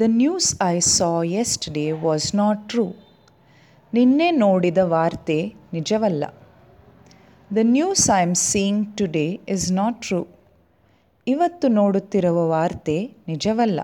the news I saw yesterday was not true ನಿನ್ನೆ ನೋಡಿದ ವಾರ್ತೆ ನಿಜವಲ್ಲ the news I am seeing today is not true ಇವತ್ತು ನೋಡುತ್ತಿರುವ ವಾರ್ತೆ ನಿಜವಲ್ಲ